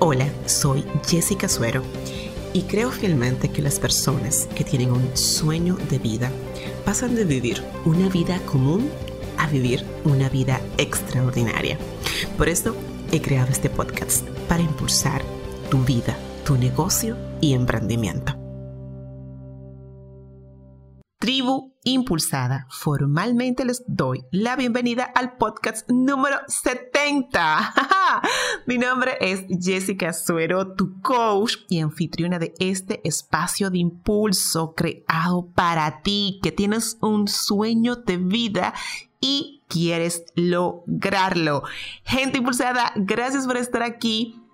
Hola, soy Jessica Suero y creo fielmente que las personas que tienen un sueño de vida pasan de vivir una vida común a vivir una vida extraordinaria. Por eso he creado este podcast para impulsar tu vida, tu negocio y emprendimiento. Tribu Impulsada, formalmente les doy la bienvenida al podcast número 70. Mi nombre es Jessica Suero, tu coach y anfitriona de este espacio de impulso creado para ti, que tienes un sueño de vida y quieres lograrlo. Gente impulsada, gracias por estar aquí.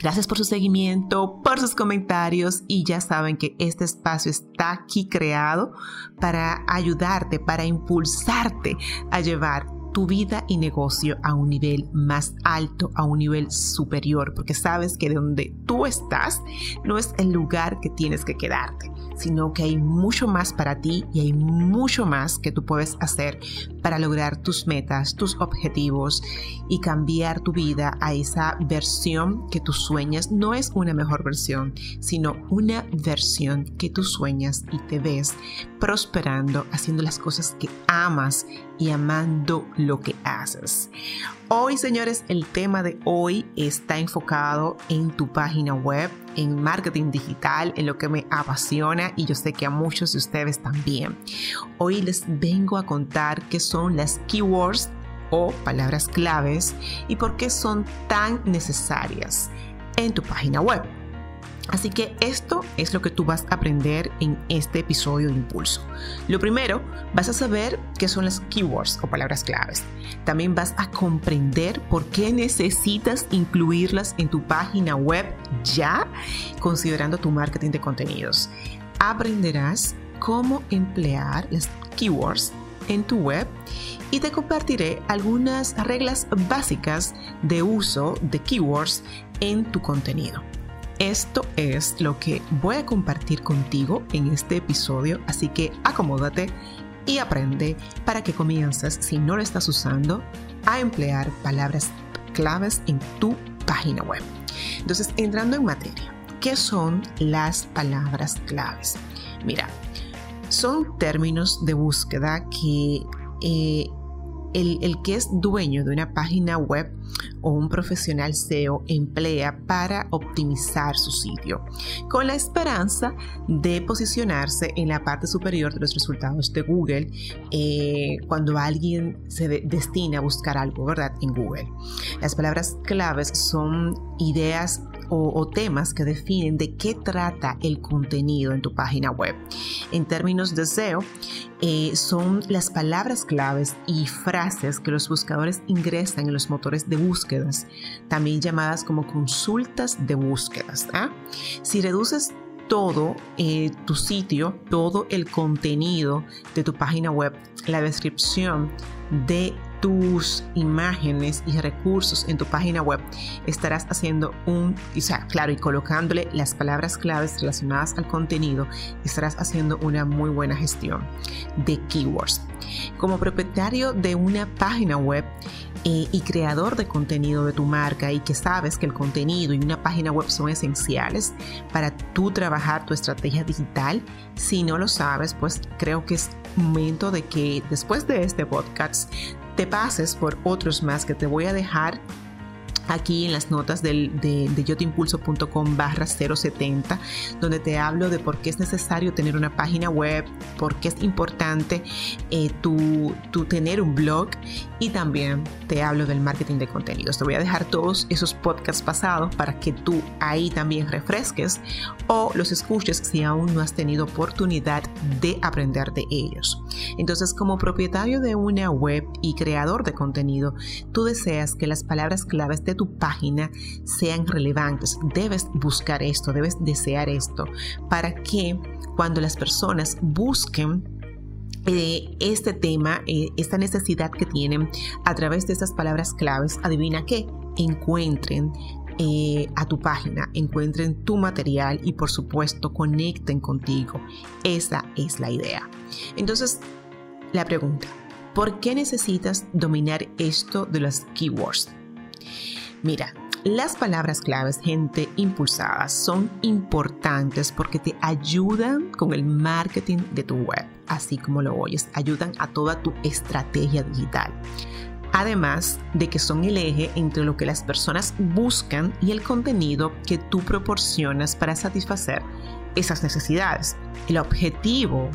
Gracias por su seguimiento, por sus comentarios y ya saben que este espacio está aquí creado para ayudarte, para impulsarte a llevar tu vida y negocio a un nivel más alto, a un nivel superior, porque sabes que de donde tú estás no es el lugar que tienes que quedarte sino que hay mucho más para ti y hay mucho más que tú puedes hacer para lograr tus metas, tus objetivos y cambiar tu vida a esa versión que tú sueñas. No es una mejor versión, sino una versión que tú sueñas y te ves prosperando, haciendo las cosas que amas y amando lo que haces. Hoy, señores, el tema de hoy está enfocado en tu página web, en marketing digital, en lo que me apasiona y yo sé que a muchos de ustedes también. Hoy les vengo a contar qué son las keywords o palabras claves y por qué son tan necesarias en tu página web. Así que esto es lo que tú vas a aprender en este episodio de Impulso. Lo primero, vas a saber qué son las keywords o palabras claves. También vas a comprender por qué necesitas incluirlas en tu página web ya, considerando tu marketing de contenidos. Aprenderás cómo emplear las keywords en tu web y te compartiré algunas reglas básicas de uso de keywords en tu contenido. Esto es lo que voy a compartir contigo en este episodio, así que acomódate y aprende para que comiences, si no lo estás usando, a emplear palabras claves en tu página web. Entonces, entrando en materia, ¿qué son las palabras claves? Mira, son términos de búsqueda que eh, el, que es dueño de una página web o un profesional SEO emplea para optimizar su sitio, con la esperanza de posicionarse en la parte superior de los resultados de Google eh, cuando alguien se destina a buscar algo, ¿verdad? En Google. Las palabras claves son ideas o, temas que definen de qué trata el contenido en tu página web. En términos de SEO, eh, son las palabras claves y frases que los buscadores ingresan en los motores de búsquedas, también llamadas como consultas de búsquedas. ¿ah? Si reduces todo eh, tu sitio, todo el contenido de tu página web, la descripción de tus imágenes y recursos en tu página web, estarás haciendo un, o sea, claro, y colocándole las palabras claves relacionadas al contenido, estarás haciendo una muy buena gestión de keywords. Como propietario de una página web, eh, y creador de contenido de tu marca y que sabes que el contenido y una página web son esenciales para tú trabajar tu estrategia digital, si no lo sabes, pues creo que es momento de que después de este podcast te pases por otros más que te voy a dejar aquí en las notas de, de yotimpulso.com barra 070, donde te hablo de por qué es necesario tener una página web, por qué es importante eh, tu, tener un blog y también te hablo del marketing de contenidos. Te voy a dejar todos esos podcasts pasados para que tú ahí también refresques o los escuches si aún no has tenido oportunidad de aprender de ellos. Entonces, como propietario de una web y creador de contenido, tú deseas que las palabras claves tu página sean relevantes. Debes buscar esto, debes desear esto para que cuando las personas busquen eh, este tema, eh, esta necesidad que tienen a través de estas palabras claves, adivina qué, encuentren eh, a tu página, encuentren tu material y por supuesto conecten contigo. Esa es la idea. Entonces, la pregunta, ¿por qué necesitas dominar esto de las keywords? Mira, Las palabras claves, gente impulsada, son importantes porque te ayudan con el marketing de tu web, así como lo oyes, ayudan a toda tu estrategia digital. Además de que son el eje entre lo que las personas buscan y el contenido que tú proporcionas para satisfacer esas necesidades. El objetivo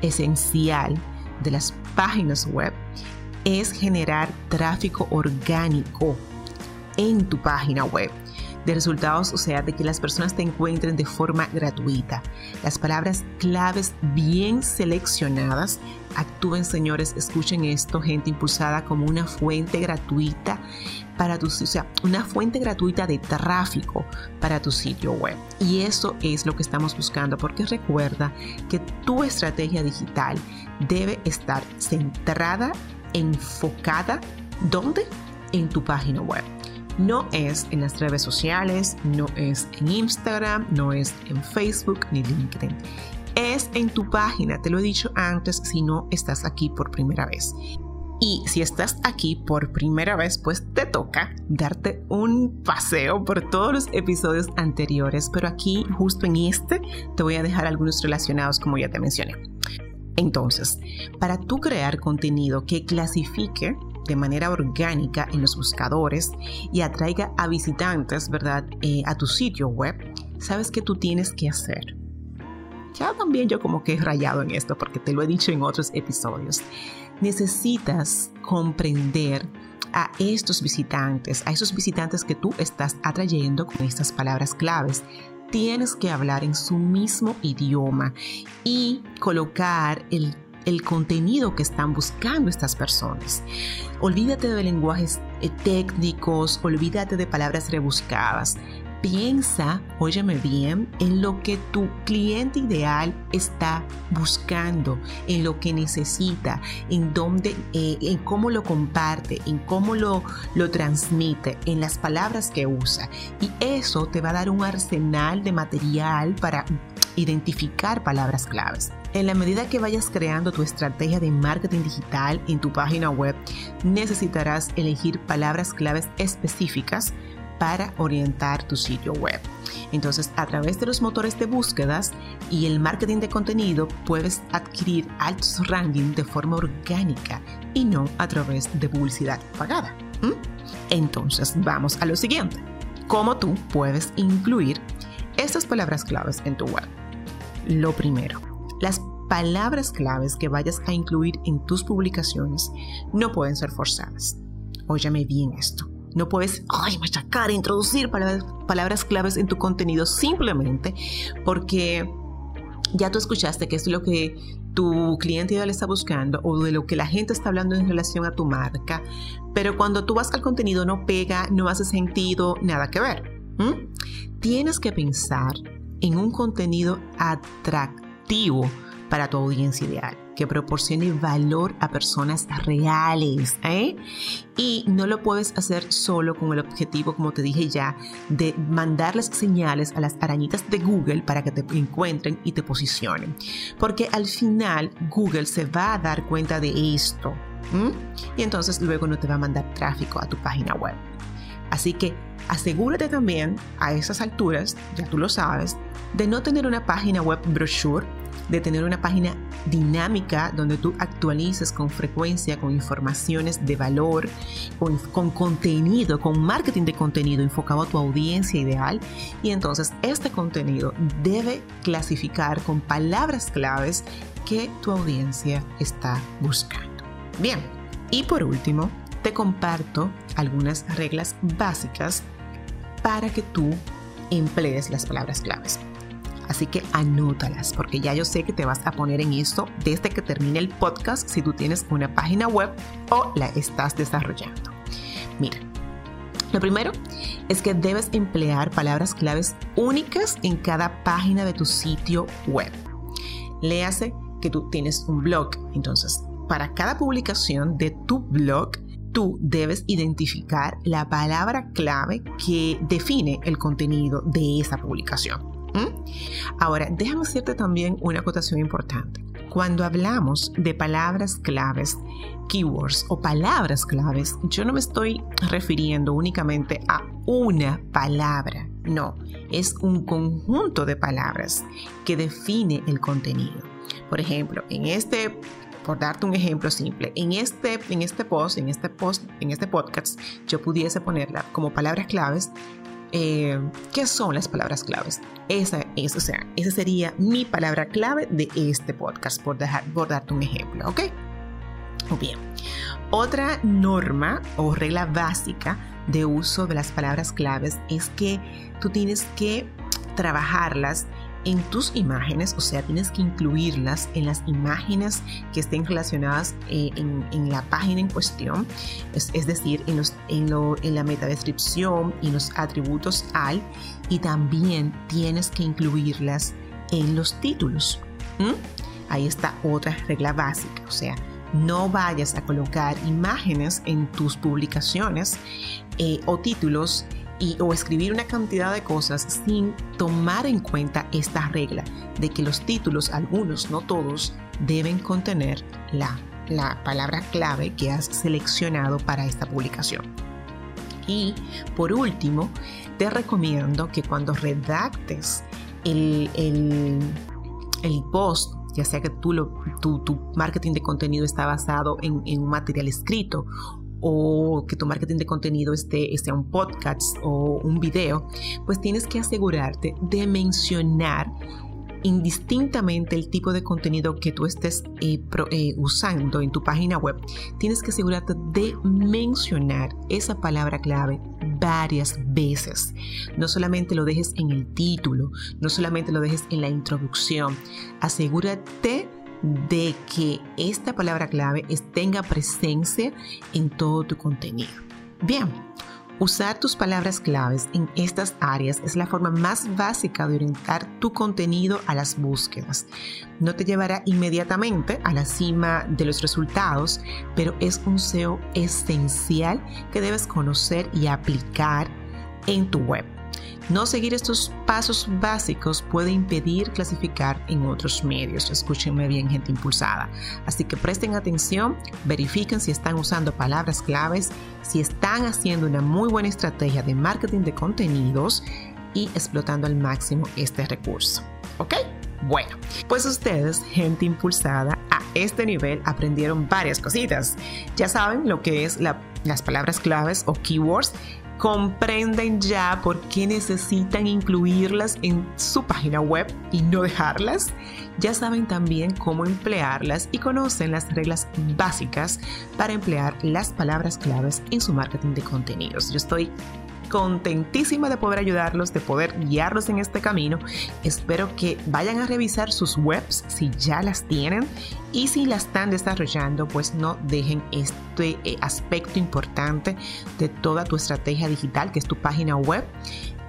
esencial de las páginas web es generar tráfico orgánico en tu página web de resultados, o sea, de que las personas te encuentren de forma gratuita. Las palabras claves bien seleccionadas actúen, señores, escuchen esto, gente impulsada como una fuente gratuita para tu, o sea, una fuente gratuita de tráfico para tu sitio web. Y eso es lo que estamos buscando, porque recuerda que tu estrategia digital debe estar centrada, enfocada, ¿dónde? En tu página web. No es en las redes sociales, no es en Instagram, no es en Facebook ni LinkedIn. Es en tu página, te lo he dicho antes si no estás aquí por primera vez. Y si estás aquí por primera vez, pues te toca darte un paseo por todos los episodios anteriores, pero aquí justo en este te voy a dejar algunos relacionados como ya te mencioné. Entonces, para tú crear contenido que clasifique de manera orgánica en los buscadores y atraiga a visitantes, ¿verdad?, eh, a tu sitio web, ¿sabes qué tú tienes que hacer? Ya también yo como que he rayado en esto porque te lo he dicho en otros episodios. Necesitas comprender a estos visitantes, a esos visitantes que tú estás atrayendo con estas palabras claves. Tienes que hablar en su mismo idioma y colocar el el contenido que están buscando estas personas. Olvídate de lenguajes eh, técnicos, olvídate de palabras rebuscadas. Piensa, óyeme bien, en lo que tu cliente ideal está buscando, en lo que necesita, en dónde, eh, en cómo lo comparte, en cómo lo, lo transmite, en las palabras que usa. Y eso te va a dar un arsenal de material para identificar palabras claves. En la medida que vayas creando tu estrategia de marketing digital en tu página web, necesitarás elegir palabras claves específicas para orientar tu sitio web. Entonces, a través de los motores de búsquedas y el marketing de contenido, puedes adquirir altos rankings de forma orgánica y no a través de publicidad pagada. Entonces, vamos a lo siguiente. ¿Cómo tú puedes incluir estas palabras claves en tu web? Lo primero, las palabras claves que vayas a incluir en tus publicaciones no pueden ser forzadas. Óyame bien esto. No puedes ay, machacar, introducir palabras, palabras claves en tu contenido simplemente porque ya tú escuchaste que es lo que tu cliente ideal está buscando o de lo que la gente está hablando en relación a tu marca, pero cuando tú vas al contenido no pega, no hace sentido, nada que ver. Tienes que pensar en un contenido atractivo para tu audiencia ideal, que proporcione valor a personas reales. ¿eh? Y no lo puedes hacer solo con el objetivo, como te dije ya, de mandarles señales a las arañitas de Google para que te encuentren y te posicionen. Porque al final Google se va a dar cuenta de esto. Y entonces luego no te va a mandar tráfico a tu página web. Así que asegúrate también a esas alturas, ya tú lo sabes, de no tener una página web brochure, de tener una página dinámica donde tú actualices con frecuencia, con informaciones de valor, con, contenido, con marketing de contenido enfocado a tu audiencia ideal. Y entonces este contenido debe clasificar con palabras claves que tu audiencia está buscando. Bien, y por último, te comparto algunas reglas básicas para que tú emplees las palabras claves. Así que anótalas, porque ya yo sé que te vas a poner en esto desde que termine el podcast si tú tienes una página web o la estás desarrollando. Mira, lo primero es que debes emplear palabras claves únicas en cada página de tu sitio web. Léase que tú tienes un blog, entonces para cada publicación de tu blog tú debes identificar la palabra clave que define el contenido de esa publicación. Ahora, déjame hacerte también una acotación importante. Cuando hablamos de palabras claves, keywords o palabras claves, yo no me estoy refiriendo únicamente a una palabra, no, es un conjunto de palabras que define el contenido. Por ejemplo, en este por darte un ejemplo simple, en este, en este post, en este post, en este podcast, yo pudiese ponerla como palabras claves. Eh, ¿Qué son las palabras claves? Esa es, o sea, esa sería mi palabra clave de este podcast, por, dejar, por darte un ejemplo, ¿ok? Muy bien. Otra norma o regla básica de uso de las palabras claves es que tú tienes que trabajarlas en tus imágenes, o sea, tienes que incluirlas en las imágenes que estén relacionadas eh, en, la página en cuestión, es, decir, en, los, en, lo, en la metadescripción y los atributos al, y también tienes que incluirlas en los títulos. Ahí está otra regla básica, o sea, no vayas a colocar imágenes en tus publicaciones eh, o títulos o escribir una cantidad de cosas sin tomar en cuenta esta regla de que los títulos, algunos, no todos, deben contener la, la palabra clave que has seleccionado para esta publicación. Y por último, te recomiendo que cuando redactes el, el, el post ya sea que tú lo, tu, tu, marketing de contenido está basado en, en, un material escrito o que tu marketing de contenido esté, esté un podcast o un video, pues tienes que asegurarte de mencionar indistintamente el tipo de contenido que tú estés eh, eh, usando en tu página web, tienes que asegurarte de mencionar esa palabra clave varias veces. No solamente lo dejes en el título, no solamente lo dejes en la introducción. Asegúrate de que esta palabra clave tenga presencia en todo tu contenido. Bien, usar tus palabras claves en estas áreas es la forma más básica de orientar tu contenido a las búsquedas. No te llevará inmediatamente a la cima de los resultados, pero es un SEO esencial que debes conocer y aplicar en tu web. No seguir estos pasos básicos puede impedir clasificar en otros medios. Escúchenme bien, gente impulsada. Así que presten atención, verifiquen si están usando palabras claves, si están haciendo una muy buena estrategia de marketing de contenidos y explotando al máximo este recurso. ¿Ok? Bueno, pues ustedes, gente impulsada, a este nivel aprendieron varias cositas. Ya saben lo que es las palabras claves o keywords comprenden ya por qué necesitan incluirlas en su página web y no dejarlas. Ya saben también cómo emplearlas y conocen las reglas básicas para emplear las palabras claves en su marketing de contenidos. Yo estoy contentísima de poder ayudarlos, de poder guiarlos en este camino. Espero que vayan a revisar sus webs si ya las tienen y si las están desarrollando, pues no dejen este eh, aspecto importante de toda tu estrategia digital, que es tu página web,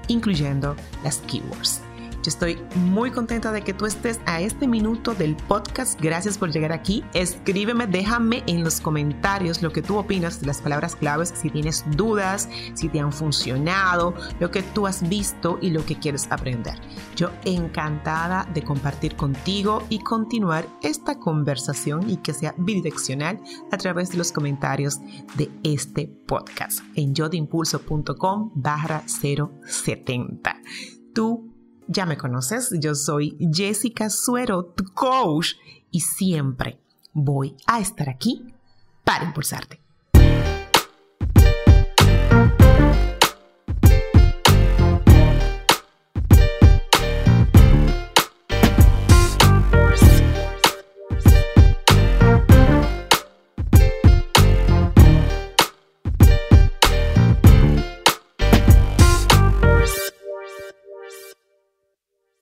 incluyendo las keywords estoy muy contenta de que tú estés a este minuto del podcast. Gracias por llegar aquí. Escríbeme, déjame en los comentarios lo que tú opinas de las palabras claves, si tienes dudas, si te han funcionado, lo que tú has visto y lo que quieres aprender. Yo encantada de compartir contigo y continuar esta conversación y que sea bidireccional a través de los comentarios de este podcast en yodeimpulso.com barra 070. Tú ya me conoces, yo soy Jessica Suero, tu coach, y siempre voy a estar aquí para impulsarte.